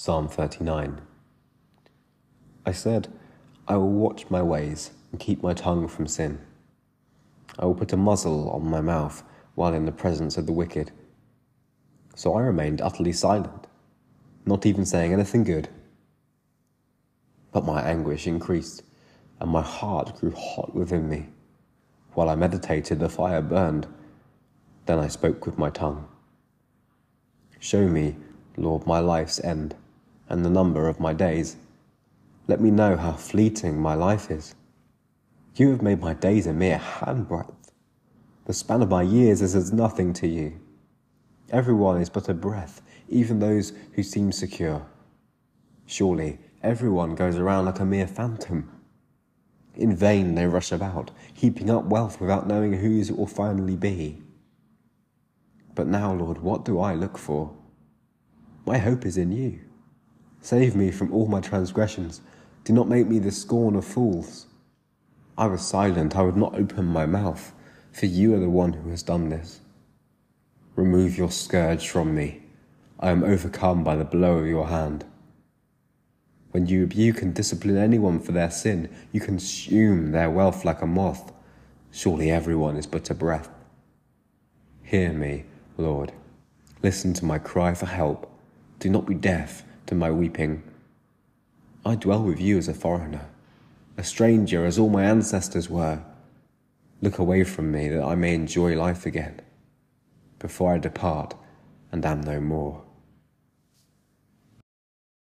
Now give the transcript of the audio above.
Psalm 39 I said, I will watch my ways and keep my tongue from sin. I will put a muzzle on my mouth while in the presence of the wicked. So I remained utterly silent, not even saying anything good. But my anguish increased, and my heart grew hot within me. While I meditated, the fire burned. Then I spoke with my tongue. Show me, Lord, my life's end and the number of my days. Let me know how fleeting my life is. You have made my days a mere handbreadth. The span of my years is as nothing to you. Everyone is but a breath, even those who seem secure. Surely everyone goes around like a mere phantom. In vain they rush about, heaping up wealth without knowing whose it will finally be. But now, Lord, what do I look for? My hope is in you. Save me from all my transgressions. Do not make me the scorn of fools. I was silent, I would not open my mouth, for you are the one who has done this. Remove your scourge from me. I am overcome by the blow of your hand. When you rebuke and discipline anyone for their sin, you consume their wealth like a moth. Surely everyone is but a breath. Hear me, Lord. Listen to my cry for help. Do not be deaf to my weeping. I dwell with you as a foreigner, a stranger as all my ancestors were. Look away from me that I may enjoy life again, before I depart and am no more.